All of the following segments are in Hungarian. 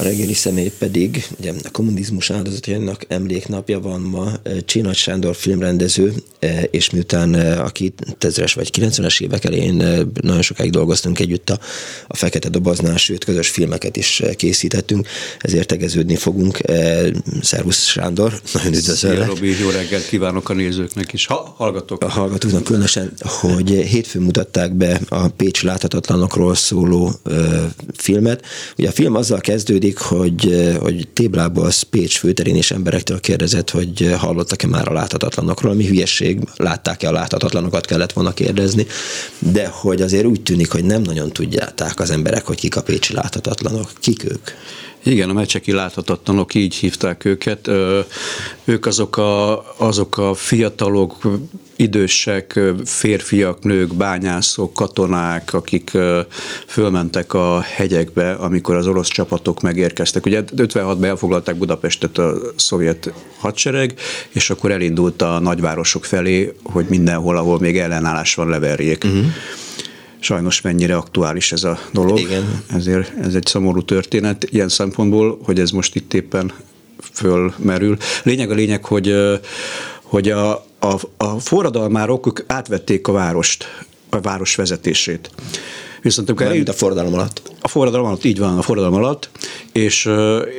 A reggeli személy pedig, ugye a kommunizmus áldozatjainak emléknapja van ma, Csinak Sándor filmrendező, és miután aki 1000-es vagy 90-es évek elején nagyon sokáig dolgoztunk együtt a, a Fekete Doboznál, sőt közös filmeket is készítettünk, ezért tegeződni fogunk. Szervusz Sándor, nagyon üdvözöllek. Robi, jó reggelt kívánok a nézőknek is. Ha, hallgatok. A hallgatóknak különösen, hogy hétfőn mutatták be a Pécs láthatatlanokról szóló ö, filmet. Ugye a film azzal kezdődik, pedig, hogy, hogy Téblából Pécs főterén és emberektől kérdezett, hogy hallottak-e már a láthatatlanokról, ami hülyesség, látták-e a láthatatlanokat kellett volna kérdezni, de hogy azért úgy tűnik, hogy nem nagyon tudják az emberek, hogy kik a pécsi láthatatlanok, kik ők. Igen, a mecseki láthatatlanok, így hívták őket. Ők azok a, azok a fiatalok, idősek, férfiak, nők, bányászok, katonák, akik fölmentek a hegyekbe, amikor az orosz csapatok megérkeztek. Ugye 56-ban elfoglalták Budapestet a szovjet hadsereg, és akkor elindult a nagyvárosok felé, hogy mindenhol, ahol még ellenállás van, leverjék. Uh-huh sajnos mennyire aktuális ez a dolog. Igen. Ezért ez egy szomorú történet ilyen szempontból, hogy ez most itt éppen fölmerül. Lényeg a lényeg, hogy, hogy a, a, a forradalmárok átvették a várost, a város vezetését. Viszont amikor eljut, a forradalom alatt. A forradalom alatt, így van, a forradalom alatt, és,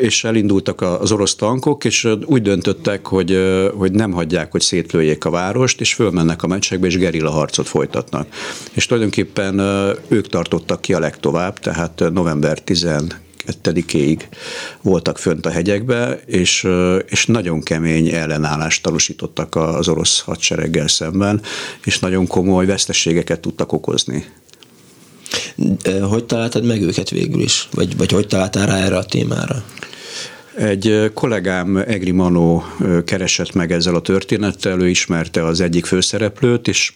és elindultak az orosz tankok, és úgy döntöttek, hogy, hogy nem hagyják, hogy szétlőjék a várost, és fölmennek a meccsekbe, és gerilla harcot folytatnak. És tulajdonképpen ők tartottak ki a legtovább, tehát november 10 kettedikéig voltak fönt a hegyekbe, és, és nagyon kemény ellenállást tanúsítottak az orosz hadsereggel szemben, és nagyon komoly veszteségeket tudtak okozni. Hogy találtad meg őket végül is? Vagy, vagy hogy találtál rá erre a témára? Egy kollégám Egri Manó keresett meg ezzel a történettel, ő ismerte az egyik főszereplőt, és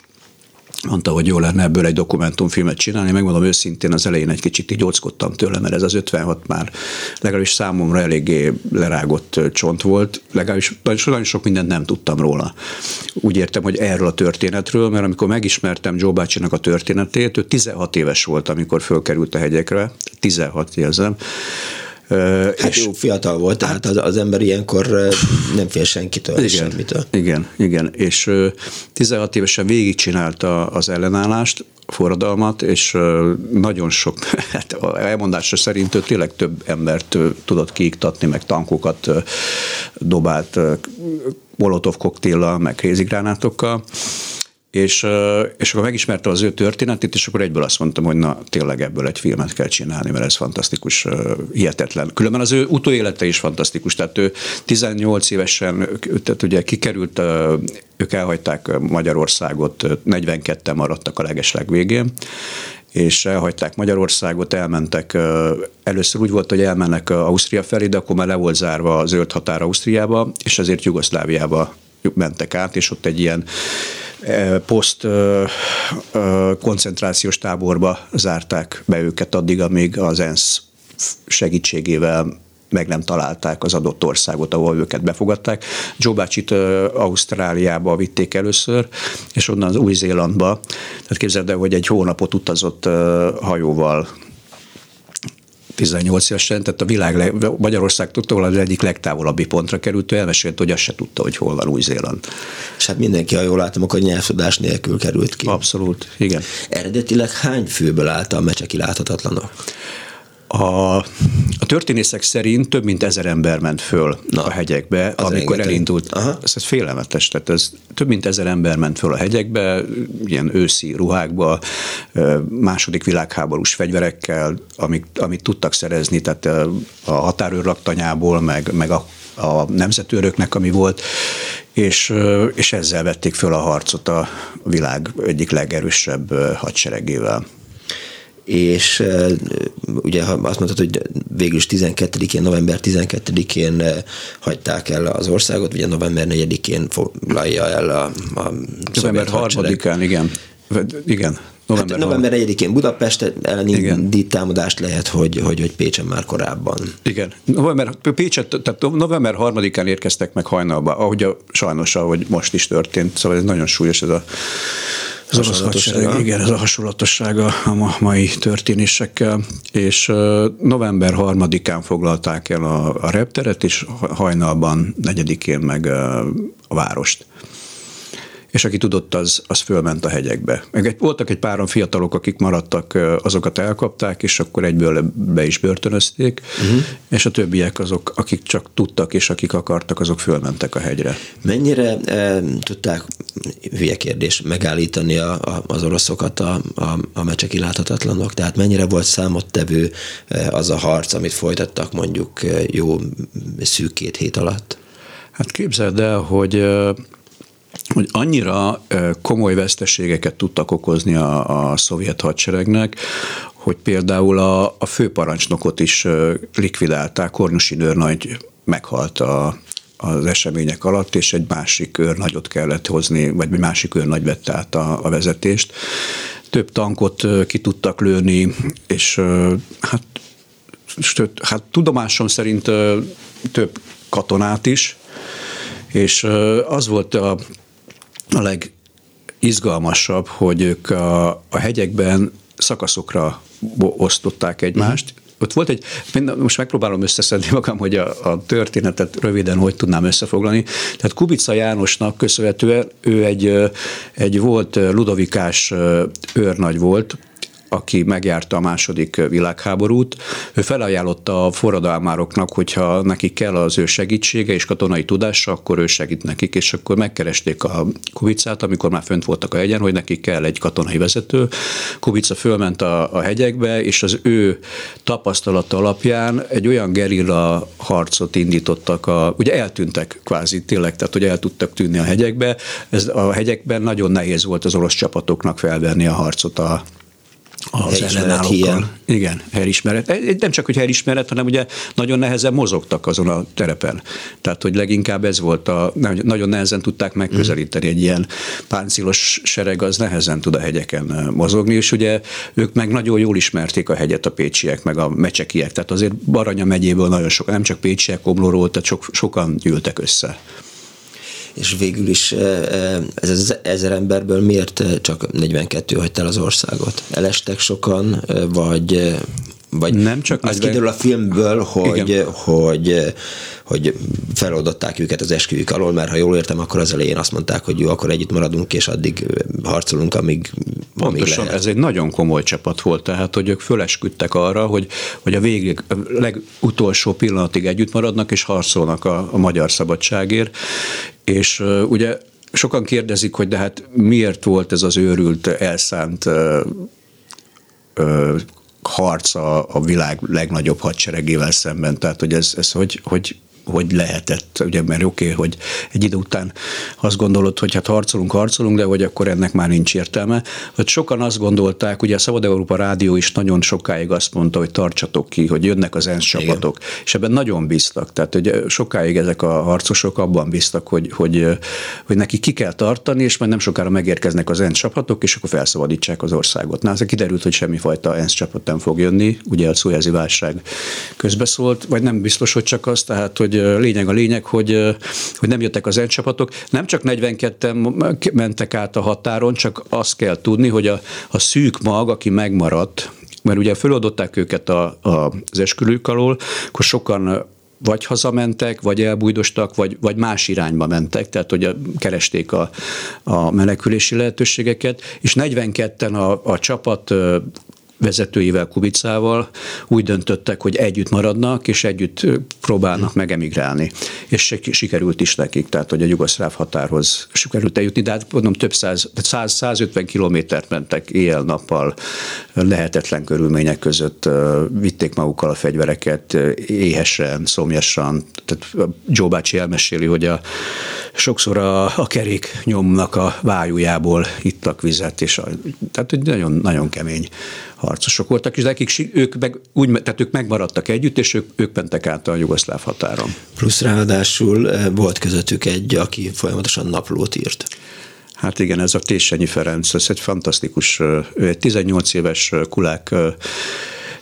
mondta, hogy jó lenne ebből egy dokumentumfilmet csinálni. Megmondom őszintén, az elején egy kicsit így óckodtam tőle, mert ez az 56 már legalábbis számomra eléggé lerágott csont volt. Legalábbis nagyon sok mindent nem tudtam róla. Úgy értem, hogy erről a történetről, mert amikor megismertem Joe bácsinak a történetét, ő 16 éves volt, amikor fölkerült a hegyekre, 16 jelzem, Hát és jó, fiatal volt, tehát hát- az, az ember ilyenkor nem fél senkitől, igen, semmitől. Igen, igen, és 16 évesen végigcsinálta az ellenállást, forradalmat, és nagyon sok, hát elmondása szerint ő tényleg több embert tudott kiiktatni, meg tankokat dobált molotov koktéllal, meg kézigránátokkal, és, és akkor megismertem az ő történetét, és akkor egyből azt mondtam, hogy na tényleg ebből egy filmet kell csinálni, mert ez fantasztikus, hihetetlen. Különben az ő utóélete is fantasztikus, tehát ő 18 évesen, tehát ugye kikerült, ők elhagyták Magyarországot, 42-en maradtak a legesleg végén, és elhagyták Magyarországot, elmentek, először úgy volt, hogy elmennek Ausztria felé, de akkor már le volt zárva a zöld határ Ausztriába, és ezért Jugoszláviába mentek át, és ott egy ilyen poszt koncentrációs táborba zárták be őket addig, amíg az ENSZ segítségével meg nem találták az adott országot, ahol őket befogadták. Joe bácsit Ausztráliába vitték először, és onnan az Új-Zélandba. Tehát képzeld el, hogy egy hónapot utazott hajóval 18 évesen, tehát a világ, Magyarország tudta, az egyik legtávolabbi pontra került, ő elmesélt, hogy azt se tudta, hogy hol van Új-Zéland. És hát mindenki, ha jól látom, akkor nyelvtudás nélkül került ki. Abszolút, igen. Eredetileg hány főből állt a mecseki láthatatlanok? A, a történészek szerint több mint ezer ember ment föl Na, a hegyekbe, amikor rengeteg. elindult. Aha. Ez, ez félelmetes, tehát ez több mint ezer ember ment föl a hegyekbe, ilyen őszi ruhákba, második világháborús fegyverekkel, amit, amit tudtak szerezni, tehát a határőr laktanyából, meg, meg a a nemzetőröknek, ami volt, és, és ezzel vették föl a harcot a világ egyik legerősebb hadseregével és ugye azt mondtad, hogy végül is 12-én, november 12-én hagyták el az országot, ugye november 4-én foglalja el a, a November 3-án, igen. Igen. November, hát november 1-én Budapest elleni támadást lehet, hogy, hogy, hogy Pécsen már korábban. Igen. November, Pécset, tehát november 3-án érkeztek meg hajnalba, ahogy a, sajnos, ahogy most is történt. Szóval ez nagyon súlyos ez a az orosz hadsereg, igen, ez a hasonlatossága a mai történésekkel, és november 3-án foglalták el a, a repteret, és hajnalban 4-én meg a várost és aki tudott, az, az fölment a hegyekbe. Meg egy, voltak egy páran fiatalok, akik maradtak, azokat elkapták, és akkor egyből be is börtönözték, uh-huh. és a többiek azok, akik csak tudtak, és akik akartak, azok fölmentek a hegyre. Mennyire e, tudták, hülye kérdés, megállítani a, a, az oroszokat a, a, a mecseki láthatatlanok? Tehát mennyire volt számottevő az a harc, amit folytattak mondjuk jó szűk két hét alatt? Hát képzeld el, hogy hogy annyira komoly veszteségeket tudtak okozni a, a szovjet hadseregnek, hogy például a, a főparancsnokot is likvidálták, Kornusi őrnagy meghalt a, az események alatt, és egy másik őrnagyot kellett hozni, vagy egy másik őrnagy vette át a, a vezetést. Több tankot ki tudtak lőni, és hát, hát tudomásom szerint több katonát is, és az volt a a legizgalmasabb, hogy ők a, a hegyekben szakaszokra osztották egymást, mm. Ott volt egy, most megpróbálom összeszedni magam, hogy a, a történetet röviden hogy tudnám összefoglalni. Tehát Kubica Jánosnak köszönhetően ő egy, egy volt ludovikás őrnagy volt, aki megjárta a második világháborút, ő felajánlotta a forradalmároknak, hogyha nekik kell az ő segítsége és katonai tudása, akkor ő segít nekik, és akkor megkeresték a Kubicát, amikor már fönt voltak a hegyen, hogy nekik kell egy katonai vezető. Kubica fölment a, a hegyekbe, és az ő tapasztalata alapján egy olyan gerilla harcot indítottak, a, ugye eltűntek kvázi tényleg, tehát hogy el tudtak tűnni a hegyekbe. Ez a hegyekben nagyon nehéz volt az orosz csapatoknak felvenni a harcot a, az ellenállókkal. Igen, helismeret. Nem csak, hogy helismeret, hanem ugye nagyon nehezen mozogtak azon a terepen. Tehát, hogy leginkább ez volt a, nagyon nehezen tudták megközelíteni egy ilyen páncilos sereg, az nehezen tud a hegyeken mozogni, és ugye ők meg nagyon jól ismerték a hegyet a pécsiek, meg a mecsekiek. Tehát azért Baranya megyéből nagyon sokan, nem csak pécsiek, Komlóról, tehát sok, sokan gyűltek össze és végül is ez az ezer emberből miért csak 42 hagyta el az országot? Elestek sokan, vagy vagy nem csak az kiderül a filmből, hogy, hogy, hogy feloldották őket az esküvük alól, mert ha jól értem, akkor az elején azt mondták, hogy jó, akkor együtt maradunk, és addig harcolunk, amíg, Pontosan, amíg lehet. ez egy nagyon komoly csapat volt, tehát hogy ők fölesküdtek arra, hogy, hogy a végig, a legutolsó pillanatig együtt maradnak, és harcolnak a, a magyar szabadságért, és uh, ugye sokan kérdezik, hogy de hát miért volt ez az őrült, elszánt uh, uh, harc a, a világ legnagyobb hadseregével szemben. Tehát, hogy ez, ez hogy, hogy hogy lehetett, ugye, mert oké, okay, hogy egy idő után azt gondolod, hogy hát harcolunk, harcolunk, de hogy akkor ennek már nincs értelme. Hogy sokan azt gondolták, ugye a Szabad Európa Rádió is nagyon sokáig azt mondta, hogy tartsatok ki, hogy jönnek az ENSZ csapatok, Igen. és ebben nagyon bíztak. Tehát, hogy sokáig ezek a harcosok abban bíztak, hogy, hogy, hogy neki ki kell tartani, és majd nem sokára megérkeznek az ENSZ csapatok, és akkor felszabadítsák az országot. Na, ez kiderült, hogy semmifajta ENSZ csapat nem fog jönni, ugye a szójázi válság közbeszólt, vagy nem biztos, hogy csak az, tehát, hogy lényeg a lényeg, hogy, hogy nem jöttek az csapatok. Nem csak 42-en mentek át a határon, csak azt kell tudni, hogy a, a szűk mag, aki megmaradt, mert ugye föladották őket a, a, az eskülők alól, akkor sokan vagy hazamentek, vagy elbújdostak, vagy, vagy más irányba mentek, tehát hogy keresték a, a menekülési lehetőségeket, és 42-en a, a csapat vezetőivel, Kubicával úgy döntöttek, hogy együtt maradnak, és együtt próbálnak hmm. megemigrálni. És sikerült is nekik, tehát hogy a jugoszláv határhoz sikerült eljutni, de hát mondom több száz, 100, 150 kilométert mentek éjjel-nappal lehetetlen körülmények között, vitték magukkal a fegyvereket éhesen, szomjasan. Tehát Joe bácsi elmeséli, hogy a, sokszor a, a kerék nyomnak a vájújából ittak vizet, és a, tehát nagyon, nagyon kemény harcosok voltak, és nekik ők, meg, úgy, tehát ők megmaradtak együtt, és ők, ők mentek át a jugoszláv határon. Plusz ráadásul eh, volt közöttük egy, aki folyamatosan naplót írt. Hát igen, ez a Téssenyi Ferenc, ez egy fantasztikus, ő egy 18 éves kulák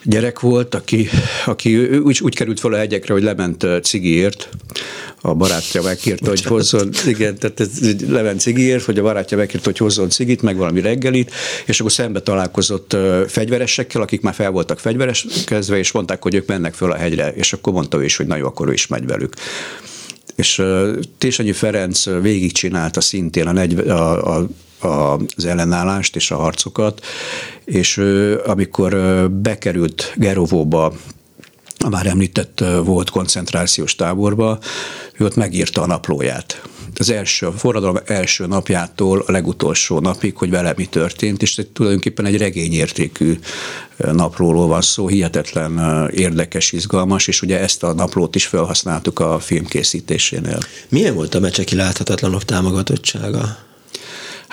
gyerek volt, aki, aki úgy, úgy került fel a hegyekre, hogy lement cigiért, a barátja megkérte, hogy hozzon, igen, tehát ez lement cigiért, hogy a barátja megkérte, hogy hozzon cigit, meg valami reggelit, és akkor szembe találkozott fegyveresekkel, akik már fel voltak fegyveres kezdve, és mondták, hogy ők mennek föl a hegyre, és akkor mondta ő is, hogy na jó, akkor ő is megy velük. És Tésegyi Ferenc végigcsinálta szintén a, negy, a, a az ellenállást és a harcokat, és amikor bekerült Gerovóba, a már említett volt koncentrációs táborba, ő ott megírta a naplóját. Az első, a forradalom első napjától a legutolsó napig, hogy vele mi történt, és tulajdonképpen egy regényértékű naplóról van szó, hihetetlen érdekes, izgalmas, és ugye ezt a naplót is felhasználtuk a film készítésénél. Milyen volt a mecseki láthatatlanok támogatottsága?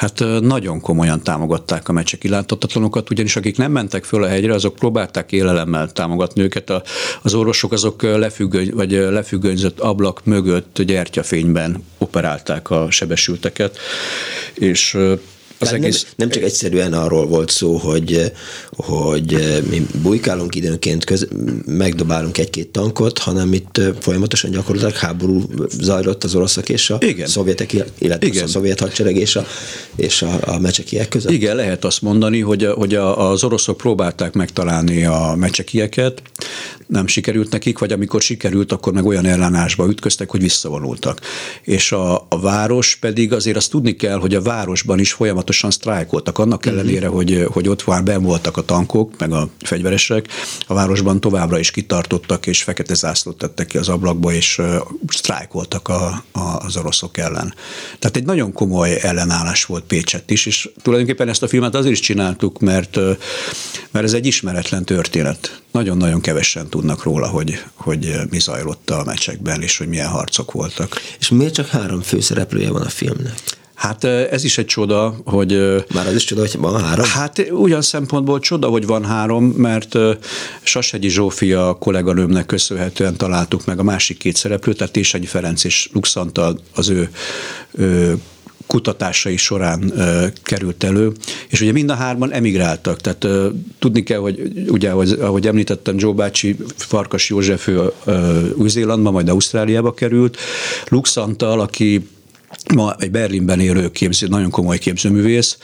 Hát nagyon komolyan támogatták a meccse kiláthattatlanokat, ugyanis akik nem mentek föl a hegyre, azok próbálták élelemmel támogatni őket. A, az orvosok azok lefüggöny, vagy lefüggönyzött ablak mögött gyertyafényben operálták a sebesülteket, és az egész... nem, nem csak egyszerűen arról volt szó, hogy, hogy mi bujkálunk időnként, köz, megdobálunk egy-két tankot, hanem itt folyamatosan gyakorlatilag háború zajlott az oroszok és a Igen. szovjetek, illetve Igen. a szovjet hadsereg és a, és a, a mecsekiek között. Igen, lehet azt mondani, hogy, hogy a, az oroszok próbálták megtalálni a mecsekieket, nem sikerült nekik, vagy amikor sikerült, akkor meg olyan ellenásba ütköztek, hogy visszavonultak. És a, a város pedig azért azt tudni kell, hogy a városban is folyamatosan sztrájkoltak. Annak mhm. ellenére, uh-huh. hogy, hogy ott már ben voltak a tankok, meg a fegyveresek, a városban továbbra is kitartottak, és fekete zászlót tettek ki az ablakba, és sztrájkoltak a, a, az oroszok ellen. Tehát egy nagyon komoly ellenállás volt Pécsett is, és tulajdonképpen ezt a filmet azért is csináltuk, mert, mert ez egy ismeretlen történet. Nagyon-nagyon kevesen tudnak róla, hogy, hogy mi zajlott a meccsekben, és hogy milyen harcok voltak. És miért csak három főszereplője van a filmnek? Hát ez is egy csoda, hogy... Már az is csoda, hogy van három? Hát ugyan szempontból csoda, hogy van három, mert Sashegyi Zsófia kolléganőmnek köszönhetően találtuk meg a másik két szereplőt, tehát Tésegyi Ferenc és Luxanta az ő, ő kutatásai során uh, került elő, és ugye mind a hárman emigráltak, tehát uh, tudni kell, hogy ugye, ahogy, ahogy említettem, Joe bácsi, Farkas József, ő Új-Zélandba, majd Ausztráliába került, Luxantal, aki ma egy Berlinben élő képző, nagyon komoly képzőművész,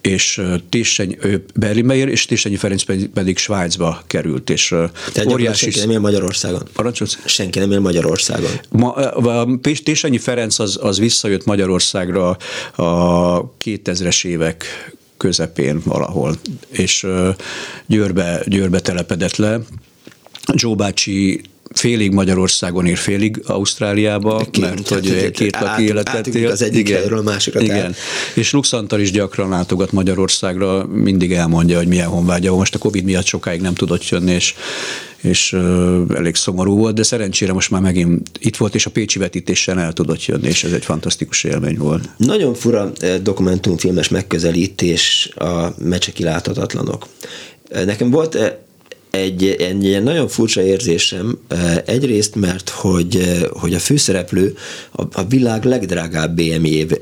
és Tisseny, ő Berlinbe él, és Tissenyi Ferenc pedig Svájcba került, és Tehát óriási... Senki nem él Magyarországon. Parancsolsz? Senki nem él Magyarországon. Ma, Tissenyi Ferenc az, az visszajött Magyarországra a 2000-es évek közepén valahol, és Győrbe, Győrbe telepedett le. Joe bácsi félig Magyarországon ér, félig Ausztráliába, két, mert hogy két laki életet él. Az egyik igen, helyről a másikra. Igen. Tehát. És Luxantal is gyakran látogat Magyarországra, mindig elmondja, hogy milyen honvágya Most a Covid miatt sokáig nem tudott jönni, és és uh, elég szomorú volt, de szerencsére most már megint itt volt, és a Pécsi vetítésen el tudott jönni, és ez egy fantasztikus élmény volt. Nagyon fura dokumentumfilmes megközelítés a mecseki láthatatlanok. Nekem volt egy, egy ilyen nagyon furcsa érzésem, eh, egyrészt, mert hogy, eh, hogy a főszereplő a, a világ legdrágább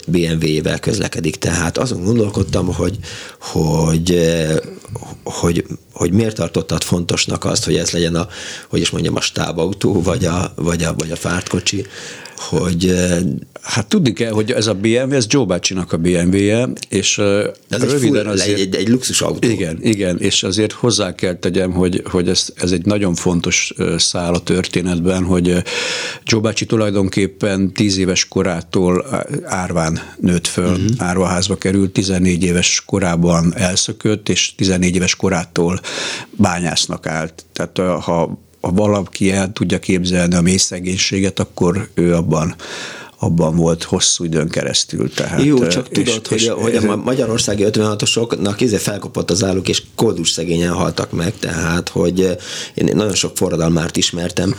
BMW-vel közlekedik, tehát azon gondolkodtam, hogy, hogy, eh, hogy, hogy miért tartottad fontosnak azt, hogy ez legyen a, hogy is mondjam, a stábautó, vagy a, vagy a, vagy a fártkocsi, hogy Hát tudni kell, hogy ez a BMW, ez Joe bácsinak a BMW-je, és ez röviden egy, azért... Egy, egy luxus autó. Igen, igen, és azért hozzá kell tegyem, hogy, hogy ez, ez egy nagyon fontos szál a történetben, hogy Joe bácsi tulajdonképpen tíz éves korától árván nőtt föl, uh-huh. árvaházba került, 14 éves korában elszökött, és 14 éves korától bányásznak állt. Tehát ha ha valaki el tudja képzelni a mély szegénységet, akkor ő abban abban volt hosszú időn keresztül. Tehát, Jó, csak és, tudod, és, hogy, és, hogy a magyarországi 56-osoknak izé felkapott az álluk, és koldus szegényen haltak meg, tehát, hogy én nagyon sok forradalmárt ismertem,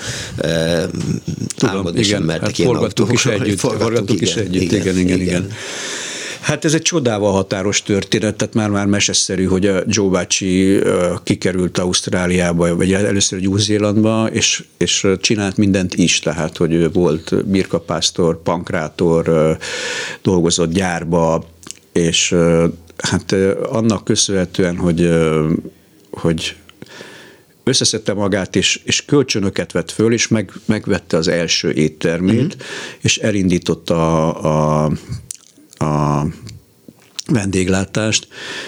Tudom, igen, hát forgattuk is együtt, forgattuk is együtt, igen, igen, igen. igen. igen. Hát ez egy csodával határos történet, tehát már-már meseszerű, hogy a Joe bácsi kikerült Ausztráliába, vagy először Új-Zélandba, és, és csinált mindent is, tehát hogy ő volt birkapásztor, pankrátor, dolgozott gyárba, és hát annak köszönhetően, hogy, hogy összeszedte magát, és, és kölcsönöket vett föl, és meg, megvette az első éttermét, uh-huh. és elindította a, a, a vendéglátást,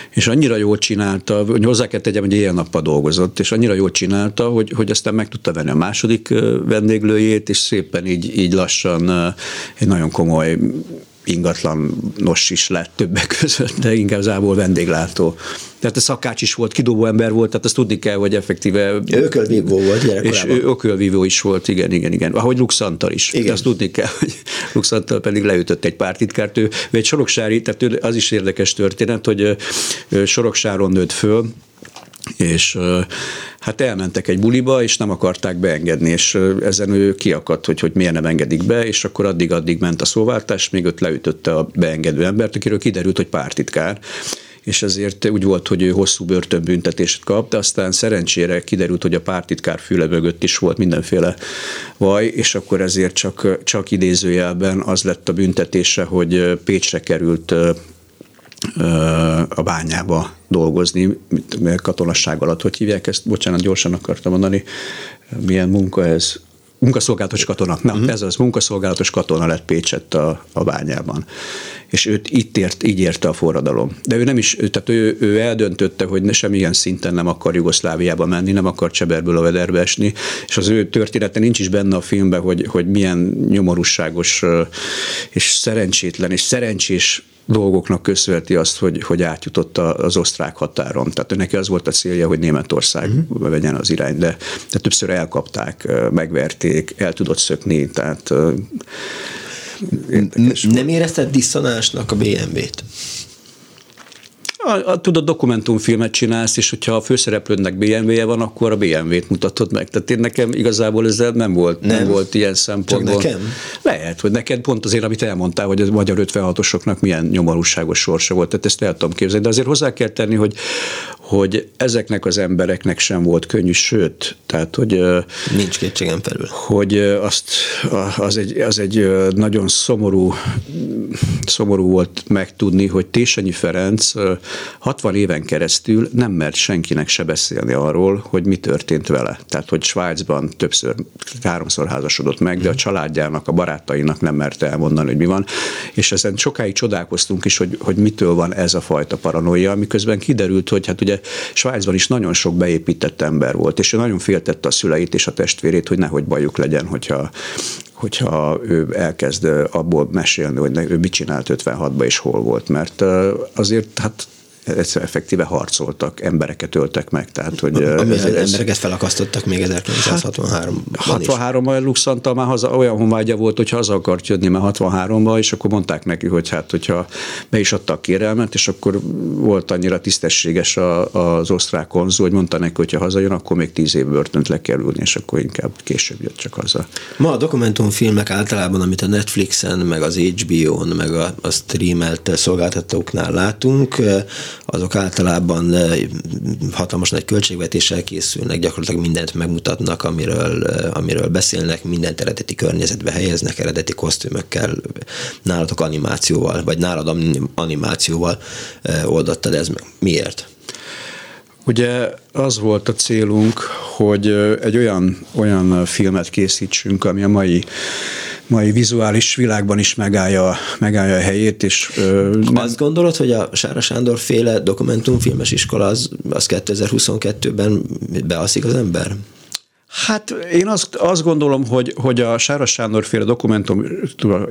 és annyira jól csinálta, hogy hozzá kell tegyem, hogy éjjel-nappal dolgozott, és annyira jól csinálta, hogy, hogy aztán meg tudta venni a második vendéglőjét, és szépen így, így lassan egy nagyon komoly ingatlanos is lett többek között, de inkább zából vendéglátó. Tehát a szakács is volt, kidobó ember volt, tehát azt tudni kell, hogy effektíve... Ökölvívó volt És ő ökölvívó is volt, igen, igen, igen. Ahogy Luxantal is. Igen. Azt tudni kell, hogy Luxantal pedig leütött egy pártitkárt. Ő, ő egy soroksári, tehát az is érdekes történet, hogy Soroksáron nőtt föl, és hát elmentek egy buliba, és nem akarták beengedni, és ezen ő kiakadt, hogy, hogy miért nem engedik be, és akkor addig-addig ment a szóváltás, még ott leütötte a beengedő embert, akiről kiderült, hogy pártitkár. És ezért úgy volt, hogy ő hosszú börtönbüntetést kap, de aztán szerencsére kiderült, hogy a pártitkár füle mögött is volt mindenféle vaj, és akkor ezért csak, csak idézőjelben az lett a büntetése, hogy Pécsre került a bányába dolgozni, katonasság alatt, hogy hívják ezt, bocsánat, gyorsan akartam mondani, milyen munka ez, munkaszolgálatos katona. Na, uh-huh. ez az munkaszolgálatos katona lett Pécsett a, a bányában. És őt itt ért, így érte a forradalom. De ő nem is, tehát ő, ő eldöntötte, hogy ne semmilyen szinten nem akar Jugoszláviába menni, nem akar Cseberből a vederbe esni, és az ő története nincs is benne a filmben, hogy, hogy milyen nyomorúságos és szerencsétlen és szerencsés dolgoknak köszönheti azt, hogy, hogy átjutott az osztrák határon. Tehát neki az volt a célja, hogy Németország uh-huh. vegyen az irány, de, de többször elkapták, megverték, el tudott szökni, tehát nem érezted diszonásnak a BMW-t? A, a, tudod, dokumentumfilmet csinálsz, és hogyha a főszereplődnek BMW-je van, akkor a BMW-t mutatod meg. Tehát én nekem igazából ezzel nem volt, nem, nem volt ilyen szempontból. Csak nekem? Lehet, hogy neked pont azért, amit elmondtál, hogy a magyar 56-osoknak milyen nyomorúságos sorsa volt, tehát ezt el tudom képzelni. De azért hozzá kell tenni, hogy, hogy ezeknek az embereknek sem volt könnyű, sőt, tehát, hogy... Nincs kétségem felül. Hogy azt, az egy, az egy nagyon szomorú, szomorú volt megtudni, hogy Tésenyi Ferenc 60 éven keresztül nem mert senkinek se beszélni arról, hogy mi történt vele. Tehát, hogy Svájcban többször, háromszor házasodott meg, de a családjának, a barátainak nem merte elmondani, hogy mi van. És ezen sokáig csodálkoztunk is, hogy, hogy mitől van ez a fajta paranoia, miközben kiderült, hogy hát ugye Svájcban is nagyon sok beépített ember volt, és ő nagyon féltette a szüleit és a testvérét, hogy nehogy bajuk legyen, hogyha hogyha ő elkezd abból mesélni, hogy ő mit csinált 56-ban és hol volt, mert azért hát effektíve harcoltak, embereket öltek meg. Tehát, hogy Ami ez, ez, embereket felakasztottak még 1963-ban hát, 63-ban Luxantal már haza, olyan honvágya volt, hogy haza akart jönni már 63-ban, és akkor mondták neki, hogy hát, hogyha be is adtak kérelmet, és akkor volt annyira tisztességes a, az osztrák konzul, hogy mondta neki, hogy ha hazajön, akkor még tíz év börtönt le kell ülni, és akkor inkább később jött csak haza. Ma a dokumentumfilmek általában, amit a Netflixen, meg az HBO-n, meg a, a streamelt szolgáltatóknál látunk, azok általában hatalmas nagy költségvetéssel készülnek, gyakorlatilag mindent megmutatnak, amiről, amiről beszélnek, mindent eredeti környezetbe helyeznek, eredeti kosztümökkel, nálatok animációval, vagy nálad animációval oldottad ez meg. Miért? Ugye az volt a célunk, hogy egy olyan, olyan filmet készítsünk, ami a mai mai vizuális világban is megállja, megállja a helyét. És, ö, nem... Azt gondolod, hogy a Sára Sándor féle dokumentumfilmes iskola az, az 2022-ben beaszik az ember? Hát én azt, azt gondolom, hogy, hogy a Sáros Sándor féle dokumentum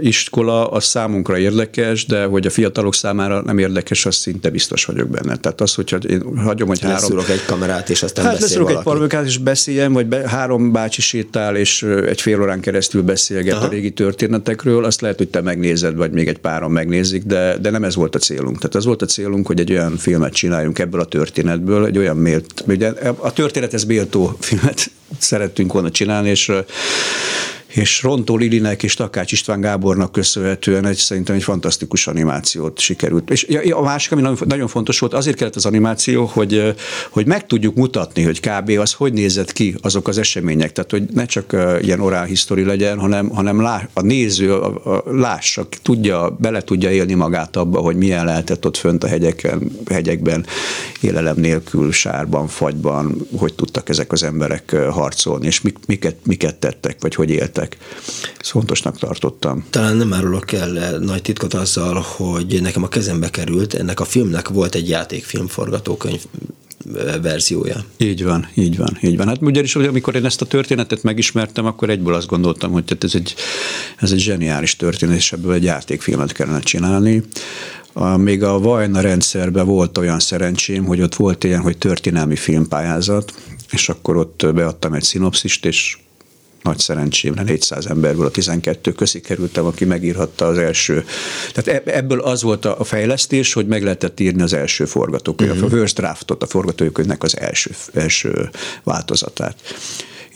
iskola az számunkra érdekes, de hogy a fiatalok számára nem érdekes, az szinte biztos vagyok benne. Tehát az, hogyha én hagyom, hogy három... Leszúrok egy kamerát, és aztán hát beszél egy parmőkát, és beszéljem, vagy be, három bácsi sétál, és egy fél órán keresztül beszélget Aha. a régi történetekről, azt lehet, hogy te megnézed, vagy még egy páran megnézik, de, de nem ez volt a célunk. Tehát az volt a célunk, hogy egy olyan filmet csináljunk ebből a történetből, egy olyan mélt, ugye a történet ez méltó filmet szerettünk volna csinálni, és és Rontó Lilinek és Takács István Gábornak köszönhetően egy szerintem egy fantasztikus animációt sikerült. És a másik, ami nagyon fontos volt, azért kellett az animáció, hogy, hogy meg tudjuk mutatni, hogy kb. az hogy nézett ki azok az események. Tehát, hogy ne csak ilyen orál history legyen, hanem, hanem lá, a néző a, a, lássa, tudja, bele tudja élni magát abba, hogy milyen lehetett ott fönt a hegyeken, hegyekben, élelem nélkül, sárban, fagyban, hogy tudtak ezek az emberek harcolni, és mik, miket, miket tettek, vagy hogy éltek. Ezt fontosnak tartottam. Talán nem árulok el nagy titkot azzal, hogy nekem a kezembe került, ennek a filmnek volt egy játékfilm forgatókönyv verziója. Így van, így van, így van. Hát ugyanis, amikor én ezt a történetet megismertem, akkor egyből azt gondoltam, hogy ez egy, ez egy zseniális történet, és ebből egy játékfilmet kellene csinálni. A, még a Vajna rendszerben volt olyan szerencsém, hogy ott volt ilyen, hogy történelmi filmpályázat, és akkor ott beadtam egy szinopszist, és nagy szerencsémre 400 emberből a 12 közé kerültem, aki megírhatta az első. Tehát ebből az volt a fejlesztés, hogy meg lehetett írni az első forgatókönyv, uh-huh. a first draftot, a forgatókönyvnek az első, első változatát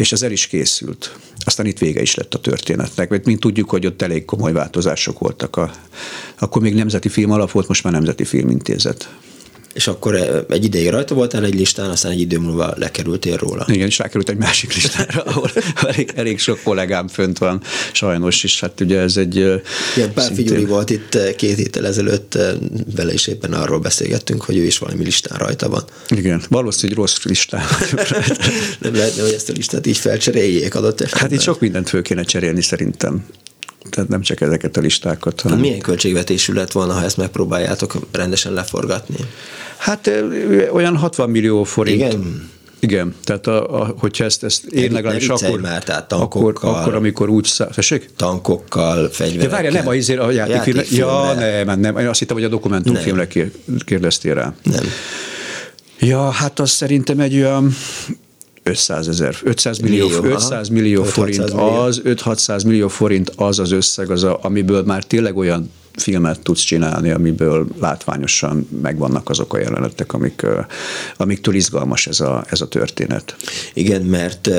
és ez el is készült. Aztán itt vége is lett a történetnek, mert mint tudjuk, hogy ott elég komoly változások voltak. A, akkor még Nemzeti Film Alap volt, most már Nemzeti Filmintézet és akkor eh, egy ideig rajta voltál egy listán, aztán egy idő múlva lekerültél róla. Igen, és rákerült egy másik listára, ahol elég, elég sok kollégám fönt van, sajnos is. Hát ugye ez egy... Eh, Igen, Pál szintén... Figyuri volt itt eh, két héttel ezelőtt, vele is éppen arról beszélgettünk, hogy ő is valami listán rajta van. Igen, valószínűleg rossz listán. Nem lehetne, hogy ezt a listát így felcseréljék adott esetben. Hát itt sok mindent föl kéne cserélni szerintem tehát nem csak ezeket a listákat. Hanem... Milyen költségvetésű lett volna, ha ezt megpróbáljátok rendesen leforgatni? Hát olyan 60 millió forint. Igen? Igen, tehát a, a, hogyha ezt, ezt én legalábbis akkor, már, tehát tankokkal, akkor, akkor, amikor úgy. Tessék? Tankokkal, fegyverekkel. Ja, várja, nem, a, izé- a játékfilm. Ja, nem, nem, én azt hittem, hogy a dokumentumfilmre kérdeztél rá. Nem. Ja, hát az szerintem egy olyan 500 ezer, 500 millió, millió 500 millió forint az, 5-600 millió forint az az összeg, az a, amiből már tényleg olyan filmet tudsz csinálni, amiből látványosan megvannak azok a jelenetek, amik, amiktől izgalmas ez a, ez a történet. Igen, mert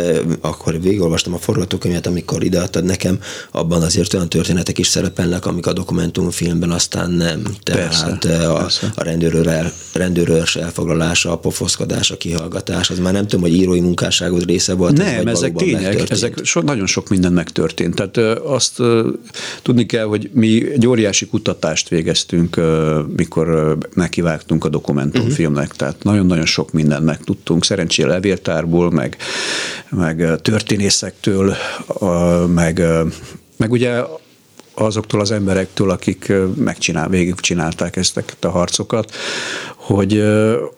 akkor végigolvastam a forgatókönyvet, amikor ideadtad nekem, abban azért olyan történetek is szerepelnek, amik a dokumentumfilmben aztán nem. Tehát persze, a, persze. a rendőrőr, rendőrőrs elfoglalása, a pofoszkodás, a kihallgatás, az már nem tudom, hogy írói munkásságod része volt. Nem, ezek tények, ezek so, nagyon sok minden megtörtént. Tehát azt tudni kell, hogy mi egy óriási kutatást végeztünk, mikor nekivágtunk a dokumentumfilmnek, uh-huh. tehát nagyon-nagyon sok mindent megtudtunk, szerencsére levéltárból, meg, meg történészektől, meg, meg ugye azoktól az emberektől, akik megcsinál, végigcsinálták ezt a harcokat, hogy,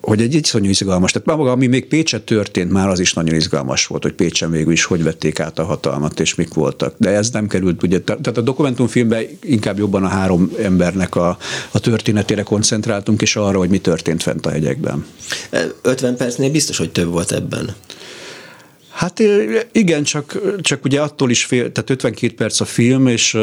hogy egy iszonyú izgalmas. Tehát maga, ami még Pécset történt, már az is nagyon izgalmas volt, hogy Pécsen végül is hogy vették át a hatalmat, és mik voltak. De ez nem került, ugye, tehát a dokumentumfilmben inkább jobban a három embernek a, a történetére koncentráltunk, és arra, hogy mi történt fent a hegyekben. 50 percnél biztos, hogy több volt ebben. Hát igen, csak, csak ugye attól is fél, tehát 52 perc a film, és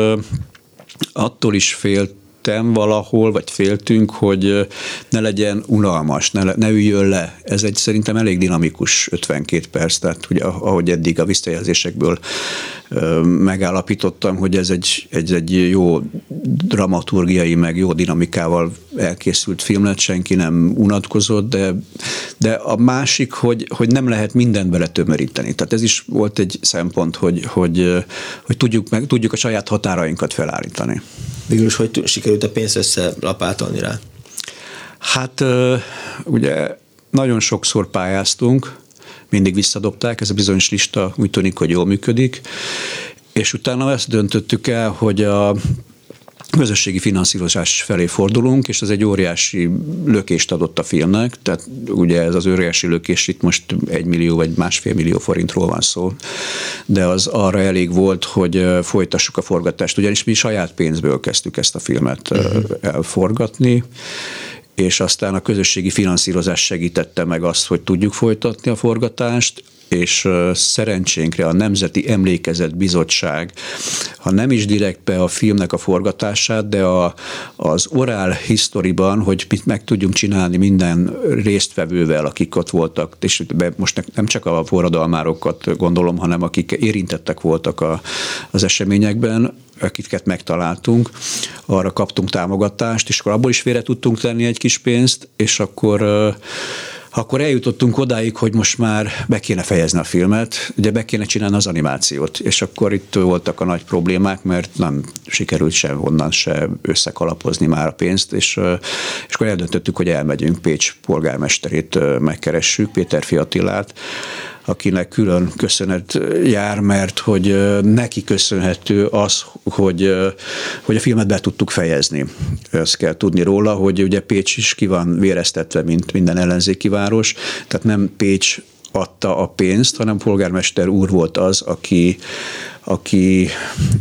attól is félt féltem valahol, vagy féltünk, hogy ne legyen unalmas, ne, ne üljön le. Ez egy szerintem elég dinamikus 52 perc, tehát ugye, ahogy eddig a visszajelzésekből megállapítottam, hogy ez egy, egy, egy jó dramaturgiai, meg jó dinamikával elkészült film lett, senki nem unatkozott, de, de a másik, hogy, hogy nem lehet mindent beletömöríteni. Tehát ez is volt egy szempont, hogy, hogy, hogy tudjuk, meg, tudjuk a saját határainkat felállítani. Végül hogy sikerült a pénzt összelapátolni rá? Hát ugye nagyon sokszor pályáztunk, mindig visszadobták, ez a bizonyos lista úgy tűnik, hogy jól működik, és utána ezt döntöttük el, hogy a közösségi finanszírozás felé fordulunk, és ez egy óriási lökést adott a filmnek, tehát ugye ez az óriási lökés itt most egy millió vagy másfél millió forintról van szó, de az arra elég volt, hogy folytassuk a forgatást, ugyanis mi saját pénzből kezdtük ezt a filmet uh-huh. elforgatni, és aztán a közösségi finanszírozás segítette meg azt, hogy tudjuk folytatni a forgatást, és szerencsénkre a Nemzeti Emlékezet Bizottság, ha nem is direkt be a filmnek a forgatását, de a, az orál historiban, hogy mit meg tudjunk csinálni minden résztvevővel, akik ott voltak, és most nem csak a forradalmárokat gondolom, hanem akik érintettek voltak a, az eseményekben, akiket megtaláltunk, arra kaptunk támogatást, és akkor abból is félre tudtunk tenni egy kis pénzt, és akkor akkor eljutottunk odáig, hogy most már be kéne fejezni a filmet, ugye be kéne csinálni az animációt, és akkor itt voltak a nagy problémák, mert nem sikerült sem honnan se összekalapozni már a pénzt, és, és akkor eldöntöttük, hogy elmegyünk Pécs polgármesterét megkeressük, Péter Fiatilát, akinek külön köszönet jár, mert hogy neki köszönhető az, hogy, hogy a filmet be tudtuk fejezni. Ezt kell tudni róla, hogy ugye Pécs is ki van véreztetve, mint minden ellenzéki város, tehát nem Pécs adta a pénzt, hanem polgármester úr volt az, aki, aki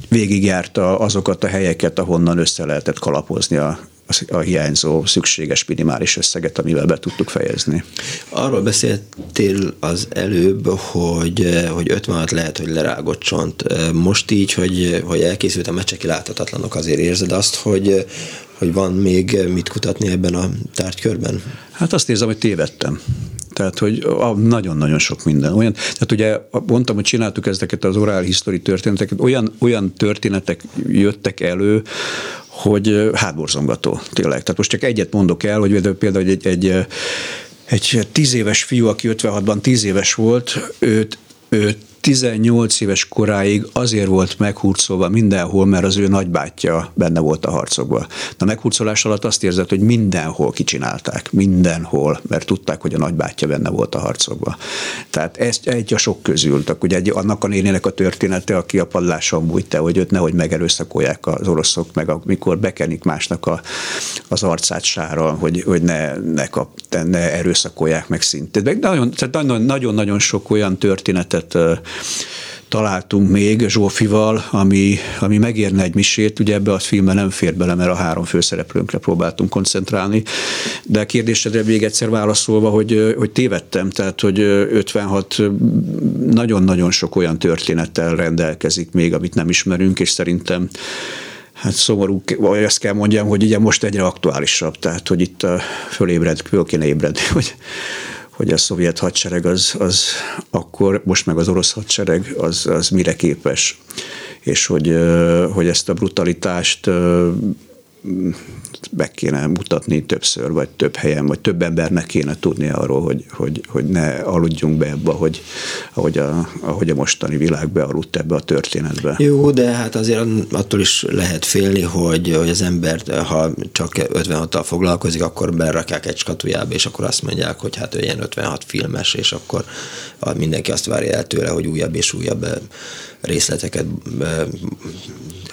végigjárta azokat a helyeket, ahonnan össze lehetett kalapozni a a hiányzó szükséges minimális összeget, amivel be tudtuk fejezni. Arról beszéltél az előbb, hogy, hogy 56 lehet, hogy lerágott csont. Most így, hogy, hogy elkészült a mecseki láthatatlanok, azért érzed azt, hogy, hogy van még mit kutatni ebben a tárgykörben? Hát azt érzem, hogy tévedtem. Tehát, hogy nagyon-nagyon sok minden. Olyan, tehát ugye mondtam, hogy csináltuk ezeket az oral history történeteket, olyan, olyan történetek jöttek elő, hogy hátborzongató tényleg. Tehát most csak egyet mondok el, hogy például egy, egy, egy tíz éves fiú, aki 56-ban tíz éves volt, őt, őt 18 éves koráig azért volt meghurcolva mindenhol, mert az ő nagybátyja benne volt a harcokban. A meghurcolás alatt azt érzett, hogy mindenhol kicsinálták, mindenhol, mert tudták, hogy a nagybátyja benne volt a harcokban. Tehát ez egy a sok közül. Tehát ugye egy, annak a nénének a története, aki a padláson bújta, hogy őt nehogy megerőszakolják az oroszok, meg amikor bekenik másnak a, az arcát sárral, hogy, hogy ne, ne, kap, ne erőszakolják meg szintén. Nagyon-nagyon sok olyan történetet találtunk még Zsófival, ami, ami megérne egy misét, ugye ebbe a filmben nem fér bele, mert a három főszereplőnkre próbáltunk koncentrálni, de a kérdésedre még egyszer válaszolva, hogy, hogy tévedtem, tehát hogy 56 nagyon-nagyon sok olyan történettel rendelkezik még, amit nem ismerünk, és szerintem hát szomorú, vagy azt kell mondjam, hogy ugye most egyre aktuálisabb, tehát hogy itt fölébred, föl kéne ébredni, hogy, hogy a szovjet hadsereg az, az akkor, most meg az orosz hadsereg az, az mire képes, és hogy, hogy ezt a brutalitást meg kéne mutatni többször, vagy több helyen, vagy több embernek kéne tudni arról, hogy, hogy, hogy ne aludjunk be ebbe, hogy, ahogy, a, ahogy a mostani világ bealudt ebbe a történetbe. Jó, de hát azért attól is lehet félni, hogy, hogy az ember, ha csak 56-tal foglalkozik, akkor berakják egy skatujába, és akkor azt mondják, hogy hát ő ilyen 56 filmes, és akkor mindenki azt várja el tőle, hogy újabb és újabb részleteket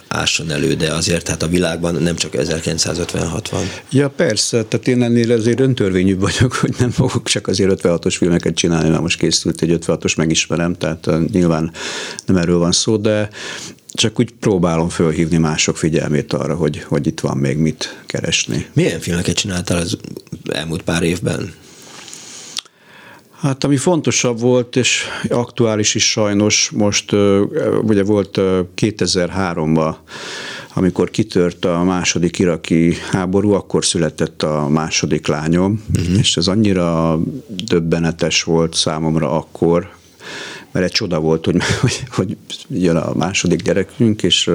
ásson elő, de azért hát a világban nem csak 1956 van. Ja persze, tehát én ennél azért öntörvényű vagyok, hogy nem fogok csak azért 56-os filmeket csinálni, mert most készült egy 56-os megismerem, tehát nyilván nem erről van szó, de csak úgy próbálom fölhívni mások figyelmét arra, hogy, hogy itt van még mit keresni. Milyen filmeket csináltál az elmúlt pár évben? Hát ami fontosabb volt, és aktuális is sajnos, most ugye volt 2003-ban, amikor kitört a második iraki háború, akkor született a második lányom, uh-huh. és ez annyira döbbenetes volt számomra akkor, mert egy csoda volt, hogy, hogy, hogy jön a második gyerekünk, és,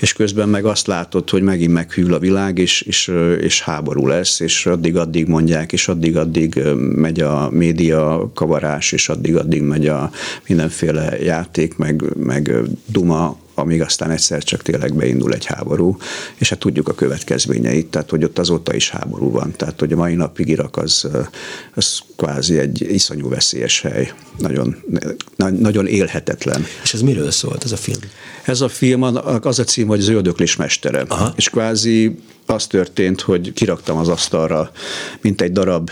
és közben meg azt látod, hogy megint meghűl a világ, és, és, és háború lesz, és addig-addig mondják, és addig-addig megy a média kavarás, és addig-addig megy a mindenféle játék, meg, meg duma amíg aztán egyszer csak tényleg beindul egy háború, és hát tudjuk a következményeit, tehát hogy ott azóta is háború van, tehát hogy a mai napig Irak az, az kvázi egy iszonyú veszélyes hely, nagyon, nagyon élhetetlen. És ez miről szólt ez a film? Ez a film az a cím, hogy Zöldöklés mestere, Aha. és kvázi az történt, hogy kiraktam az asztalra, mint egy darab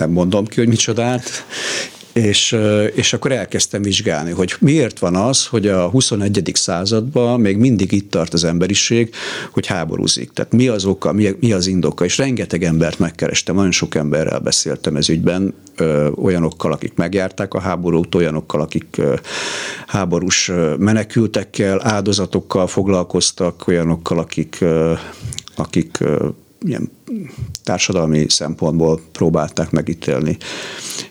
nem mondom ki, hogy micsodát, és, és akkor elkezdtem vizsgálni, hogy miért van az, hogy a 21. században még mindig itt tart az emberiség, hogy háborúzik. Tehát mi az oka, mi, mi az indoka, és rengeteg embert megkerestem, nagyon sok emberrel beszéltem ez ügyben, ö, olyanokkal, akik megjárták a háborút, olyanokkal, akik ö, háborús menekültekkel, áldozatokkal foglalkoztak, olyanokkal, akik, ö, akik ilyen társadalmi szempontból próbálták megítélni.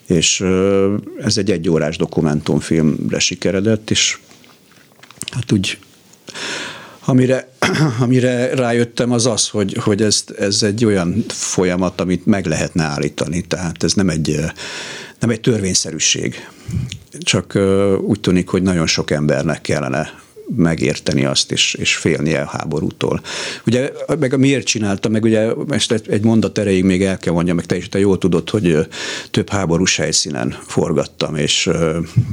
És ez egy egyórás dokumentumfilmre sikeredett, és hát úgy Amire, amire rájöttem az az, hogy, hogy ez, ez egy olyan folyamat, amit meg lehetne állítani. Tehát ez nem egy, nem egy törvényszerűség. Csak úgy tűnik, hogy nagyon sok embernek kellene megérteni azt, és, és félnie a háborútól. Ugye, meg miért csináltam, meg ugye ezt egy mondat erejéig még el kell mondjam, meg te is te jól tudod, hogy több háborús helyszínen forgattam, és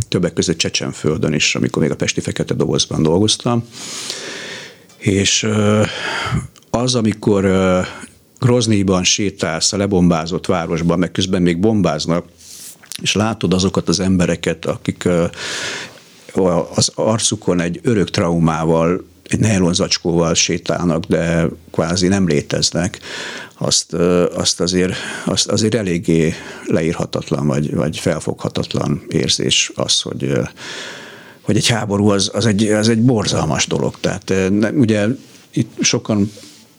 többek között Csecsenföldön is, amikor még a Pesti Fekete Dobozban dolgoztam. És az, amikor Groznyban sétálsz a lebombázott városban, meg közben még bombáznak, és látod azokat az embereket, akik az arcukon egy örök traumával, egy nejlonzacskóval sétálnak, de kvázi nem léteznek, azt, azt, azért, azt azért eléggé leírhatatlan, vagy, vagy felfoghatatlan érzés az, hogy, hogy egy háború az, az, egy, az egy borzalmas dolog. Tehát ugye itt sokan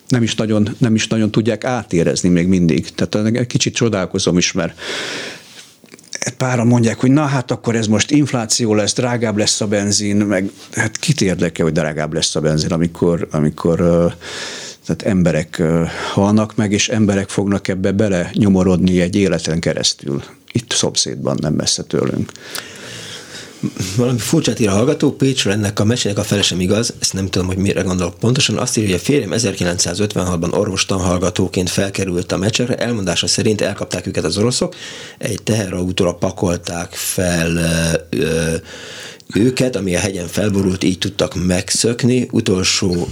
nem is, nagyon, nem is nagyon tudják átérezni még mindig. Tehát kicsit csodálkozom is, mert páran mondják, hogy na hát akkor ez most infláció lesz, drágább lesz a benzin, meg hát kit érdekel, hogy drágább lesz a benzin, amikor, amikor tehát emberek halnak meg, és emberek fognak ebbe bele nyomorodni egy életen keresztül. Itt szomszédban, nem messze tőlünk valami furcsát ír a hallgató, Pécsről ennek a mesének a fele sem igaz, ezt nem tudom, hogy mire gondolok pontosan. Azt írja, hogy a férjem 1956-ban orvostan hallgatóként felkerült a meccsekre, elmondása szerint elkapták őket az oroszok, egy teherautóra pakolták fel ö, őket, ami a hegyen felborult, így tudtak megszökni. Utolsó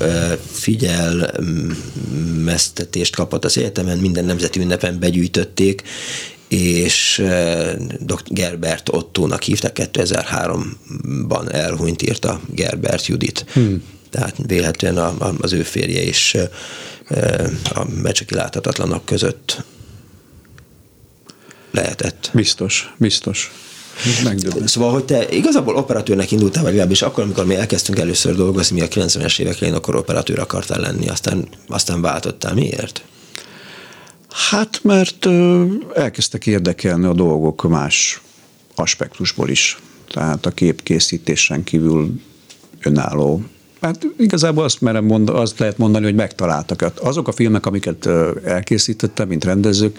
figyelmeztetést kapott az egyetemen, minden nemzeti ünnepen begyűjtötték, és dr. Gerbert Ottónak hívták, 2003-ban elhunyt, írta Gerbert Judit. Hmm. Tehát véletlenül az ő férje is a mecseki láthatatlanok között lehetett. Biztos, biztos. Megdöbbent. Szóval, hogy te igazából operatőrnek indultál, vagy legalábbis akkor, amikor mi elkezdtünk először dolgozni, mi a 90-es évek elején, akkor operatőr akartál lenni, aztán, aztán váltottál. Miért? Hát, mert elkezdtek érdekelni a dolgok más aspektusból is. Tehát a képkészítésen kívül önálló Hát igazából azt merem mondani, azt lehet mondani, hogy megtaláltak. Hát azok a filmek, amiket elkészítettem, mint rendezők,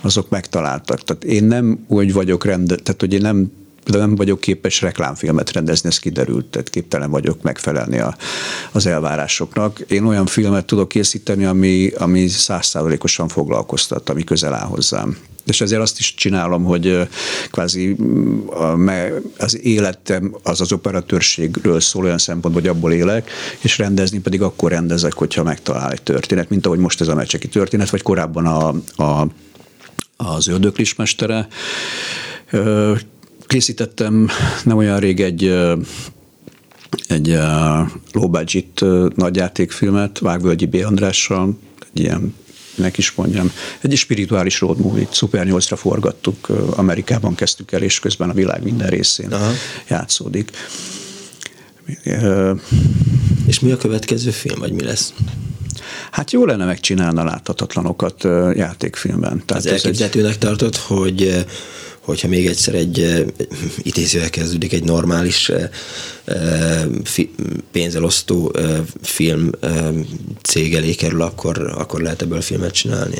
azok megtaláltak. Tehát én nem úgy vagyok rende, tehát hogy én nem de nem vagyok képes reklámfilmet rendezni, ez kiderült, tehát képtelen vagyok megfelelni a, az elvárásoknak. Én olyan filmet tudok készíteni, ami, ami százszázalékosan foglalkoztat, ami közel áll hozzám. És ezért azt is csinálom, hogy kvázi az életem az az operatőrségről szól olyan szempontból, hogy abból élek, és rendezni pedig akkor rendezek, hogyha megtalál egy történet, mint ahogy most ez a mecseki történet, vagy korábban a, a az ördöklis mestere készítettem nem olyan rég egy egy low budget nagyjátékfilmet Vágvölgyi B. Andrással, egy ilyen nek is mondjam, egy spirituális road movie Super 8-ra forgattuk, Amerikában kezdtük el, és közben a világ minden részén Aha. játszódik. És mi a következő film, vagy mi lesz? Hát jó lenne megcsinálni a láthatatlanokat játékfilmben. Tehát az elképzelhetőnek egy... tartott, hogy hogyha még egyszer egy idézővel kezdődik egy normális pénzelosztó film cég elé kerül, akkor, akkor lehet ebből filmet csinálni?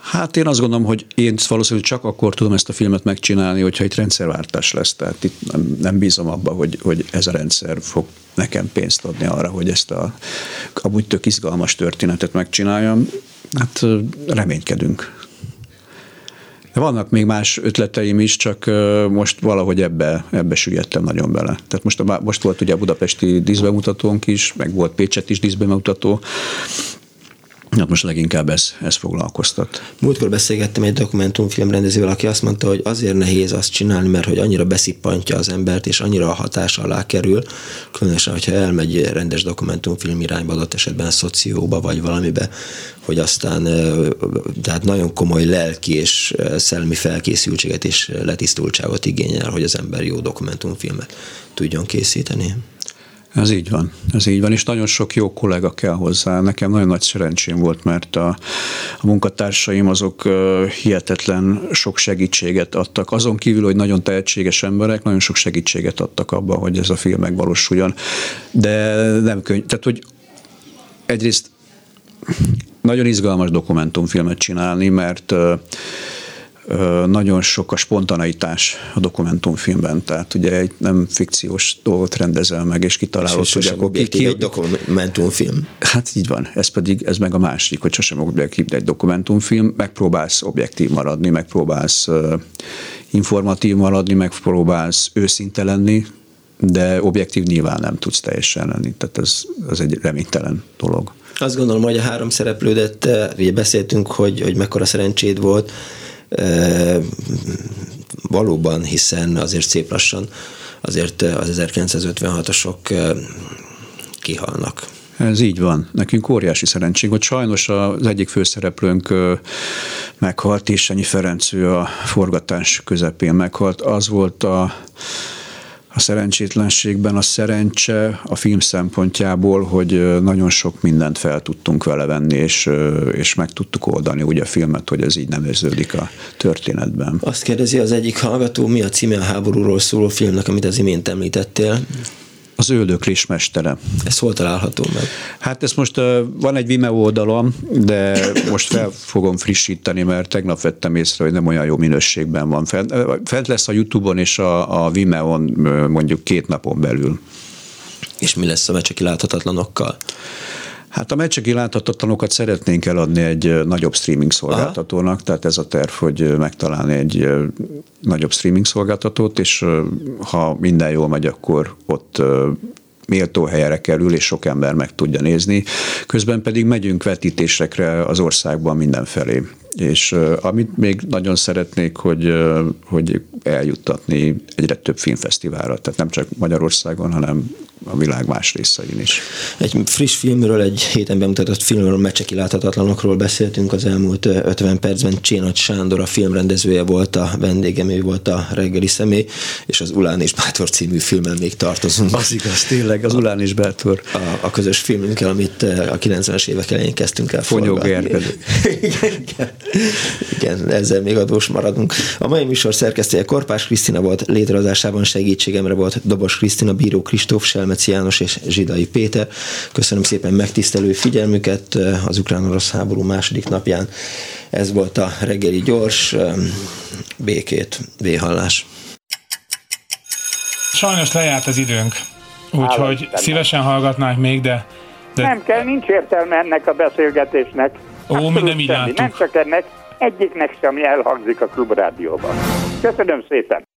Hát én azt gondolom, hogy én valószínűleg csak akkor tudom ezt a filmet megcsinálni, hogyha itt rendszerváltás lesz. Tehát itt nem, nem bízom abba, hogy, hogy ez a rendszer fog nekem pénzt adni arra, hogy ezt a amúgy tök izgalmas történetet megcsináljam. Hát reménykedünk. Vannak még más ötleteim is, csak most valahogy ebbe, ebbe süllyedtem nagyon bele. Tehát most, most volt ugye a budapesti díszbemutatónk is, meg volt Pécset is díszbemutató, Hát most leginkább ez, ez foglalkoztat. Múltkor beszélgettem egy dokumentumfilm rendezővel, aki azt mondta, hogy azért nehéz azt csinálni, mert hogy annyira beszippantja az embert, és annyira a hatás alá kerül, különösen, hogyha elmegy rendes dokumentumfilm irányba, adott esetben szocióba, vagy valamibe, hogy aztán tehát nagyon komoly lelki és szellemi felkészültséget és letisztultságot igényel, hogy az ember jó dokumentumfilmet tudjon készíteni. Ez így van, ez így van, és nagyon sok jó kollega kell hozzá. Nekem nagyon nagy szerencsém volt, mert a, a munkatársaim azok hihetetlen sok segítséget adtak. Azon kívül, hogy nagyon tehetséges emberek, nagyon sok segítséget adtak abban, hogy ez a film megvalósuljon. De nem könnyű. Tehát, hogy egyrészt nagyon izgalmas dokumentumfilmet csinálni, mert nagyon sok a spontaneitás a dokumentumfilmben, tehát ugye egy nem fikciós dolgot rendezel meg, és kitalálod, hogy akkor ki, ki, egy dokumentumfilm. Hát így van, ez pedig, ez meg a másik, hogy sosem objektív, egy dokumentumfilm, megpróbálsz objektív maradni, megpróbálsz uh, informatív maradni, megpróbálsz őszinte lenni, de objektív nyilván nem tudsz teljesen lenni, tehát ez, ez egy reménytelen dolog. Azt gondolom, hogy a három szereplődet, ugye beszéltünk, hogy, hogy mekkora szerencséd volt, valóban, hiszen azért szép lassan azért az 1956-osok kihalnak. Ez így van. Nekünk óriási szerencsénk, hogy sajnos az egyik főszereplőnk meghalt, és Ennyi Ferenc, ő a forgatás közepén meghalt. Az volt a a szerencsétlenségben a szerencse a film szempontjából, hogy nagyon sok mindent fel tudtunk vele venni, és, és meg tudtuk oldani úgy a filmet, hogy ez így nem érződik a történetben. Azt kérdezi az egyik hallgató, mi a címe a háborúról szóló filmnek, amit az imént említettél? Az Öldöklés mestere. Ez hol található meg? Hát ez most van egy Vimeo oldalon, de most fel fogom frissíteni, mert tegnap vettem észre, hogy nem olyan jó minőségben van. Fent, fent lesz a Youtube-on és a, a Vimeo-on mondjuk két napon belül. És mi lesz a mecseki láthatatlanokkal? Hát a meccseki láthatatlanókat szeretnénk eladni egy nagyobb streaming szolgáltatónak, Aha. tehát ez a terv, hogy megtalálni egy nagyobb streaming szolgáltatót, és ha minden jól megy, akkor ott méltó helyre kerül, és sok ember meg tudja nézni. Közben pedig megyünk vetítésekre az országban mindenfelé. És amit még nagyon szeretnék, hogy, hogy eljuttatni egyre több filmfesztiválra, tehát nem csak Magyarországon, hanem a világ más részein is. Egy friss filmről, egy héten bemutatott filmről, Mecseki láthatatlanokról beszéltünk az elmúlt 50 percben. Csénagy Sándor a filmrendezője volt, a vendégem, ő volt a reggeli személy, és az Ulán és Bátor című filmmel még tartozunk. Az igaz, tényleg, az Ulán és Bátor. A, a közös filmünkkel, amit a 90-es évek elején kezdtünk el Fonyó igen, igen, igen, ezzel még adós maradunk. A mai műsor szerkesztője Korpás Krisztina volt, létrehozásában segítségemre volt Dobos Krisztina, Bíró Kristóf, Selmeci János és Zsidai Péter. Köszönöm szépen megtisztelő figyelmüket az ukrán-orosz háború második napján. Ez volt a reggeli gyors, békét, véhallás. Sajnos lejárt az időnk, úgyhogy szívesen hallgatnánk még, de, de... Nem kell, nincs értelme ennek a beszélgetésnek. Ó, mi nem így Nem csak ennek, egyiknek sem elhangzik a klubrádióban. Köszönöm szépen!